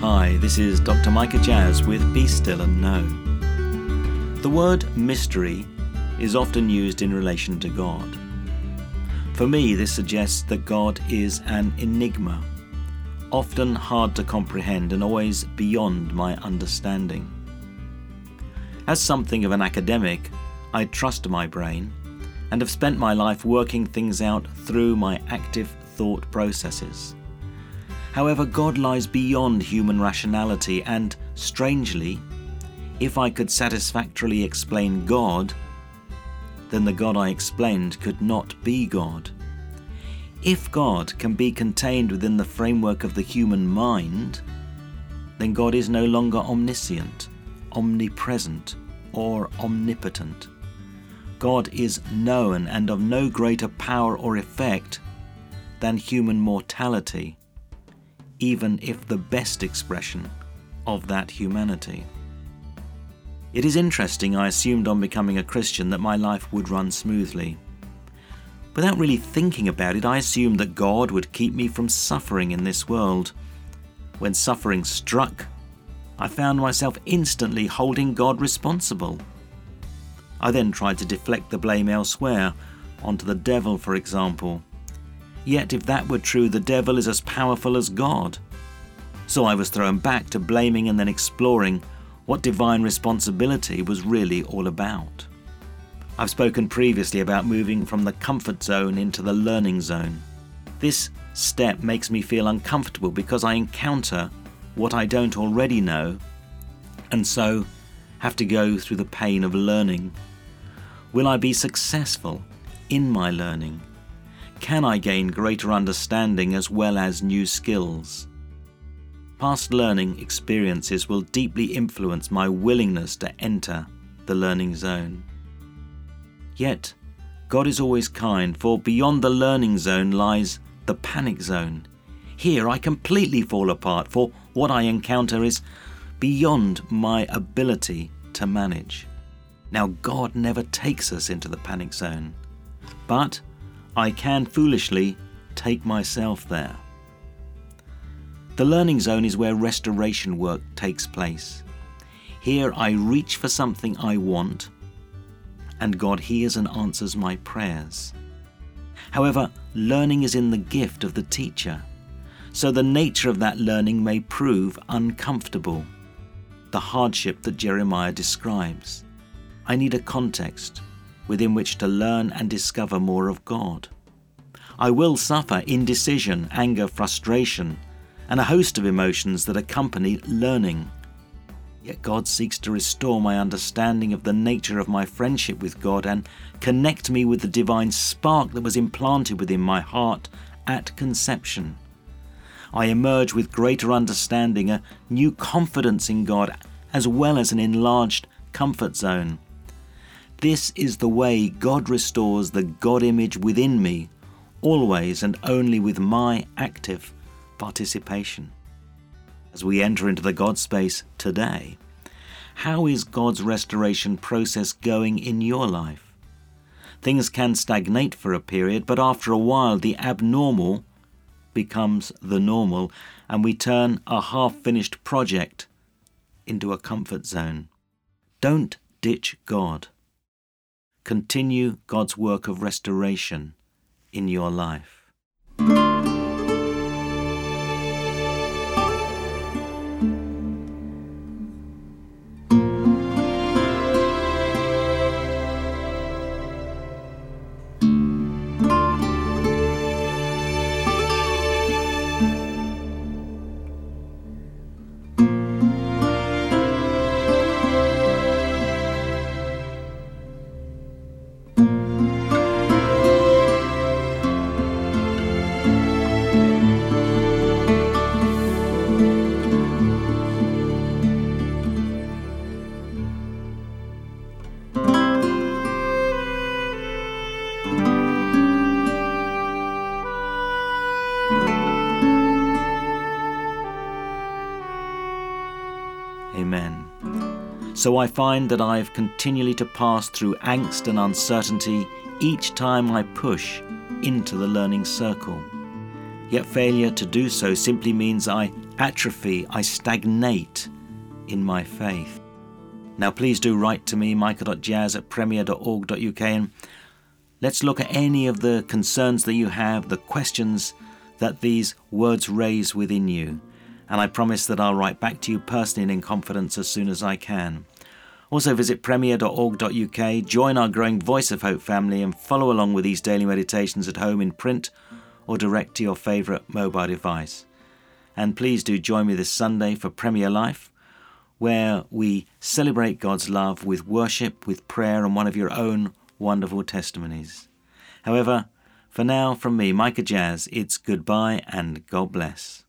Hi, this is Dr. Micha Jazz with Be Still and Know. The word mystery is often used in relation to God. For me, this suggests that God is an enigma, often hard to comprehend and always beyond my understanding. As something of an academic, I trust my brain and have spent my life working things out through my active thought processes. However, God lies beyond human rationality, and strangely, if I could satisfactorily explain God, then the God I explained could not be God. If God can be contained within the framework of the human mind, then God is no longer omniscient, omnipresent, or omnipotent. God is known and of no greater power or effect than human mortality, even if the best expression of that humanity. It is interesting, I assumed on becoming a Christian that my life would run smoothly. Without really thinking about it, I assumed that God would keep me from suffering in this world. When suffering struck, I found myself instantly holding God responsible. I then tried to deflect the blame elsewhere, onto the devil, for example. Yet, if that were true, the devil is as powerful as God. So I was thrown back to blaming and then exploring what divine responsibility was really all about. I've spoken previously about moving from the comfort zone into the learning zone. This step makes me feel uncomfortable because I encounter what I don't already know, and so have to go through the pain of learning. Will I be successful in my learning? Can I gain greater understanding as well as new skills? Past learning experiences will deeply influence my willingness to enter the learning zone. Yet, God is always kind, for beyond the learning zone lies the panic zone. Here I completely fall apart, for what I encounter is beyond my ability to manage. Now, God never takes us into the panic zone, but I can foolishly take myself there. The learning zone is where restoration work takes place. Here I reach for something I want and God hears and answers my prayers. However, learning is in the gift of the teacher, so the nature of that learning may prove uncomfortable, the hardship that Jeremiah describes. I need a context within which to learn and discover more of God. I will suffer indecision, anger, frustration, and a host of emotions that accompany learning. Yet God seeks to restore my understanding of the nature of my friendship with God and connect me with the divine spark that was implanted within my heart at conception. I emerge with greater understanding, a new confidence in God, as well as an enlarged comfort zone. This is the way God restores the God image within me, always and only with my active participation as we enter into the God space today. How is God's restoration process going in your life? Things can stagnate for a period, but after a while, the abnormal becomes the normal, and we turn a half finished project into a comfort zone. Don't ditch God. Continue God's work of restoration in your life. So I find that I have continually to pass through angst and uncertainty each time I push into the learning circle. Yet failure to do so simply means I atrophy, I stagnate in my faith. Now, please do write to me, micha.jazz at premier.org.uk, and let's look at any of the concerns that you have, the questions that these words raise within you. And I promise that I'll write back to you personally and in confidence as soon as I can. Also, visit premier.org.uk, join our growing Voice of Hope family, and follow along with these daily meditations at home in print or direct to your favourite mobile device. And please do join me this Sunday for Premier Life, where we celebrate God's love with worship, with prayer, and one of your own wonderful testimonies. However, for now, from me, Micha Jazz, it's goodbye and God bless.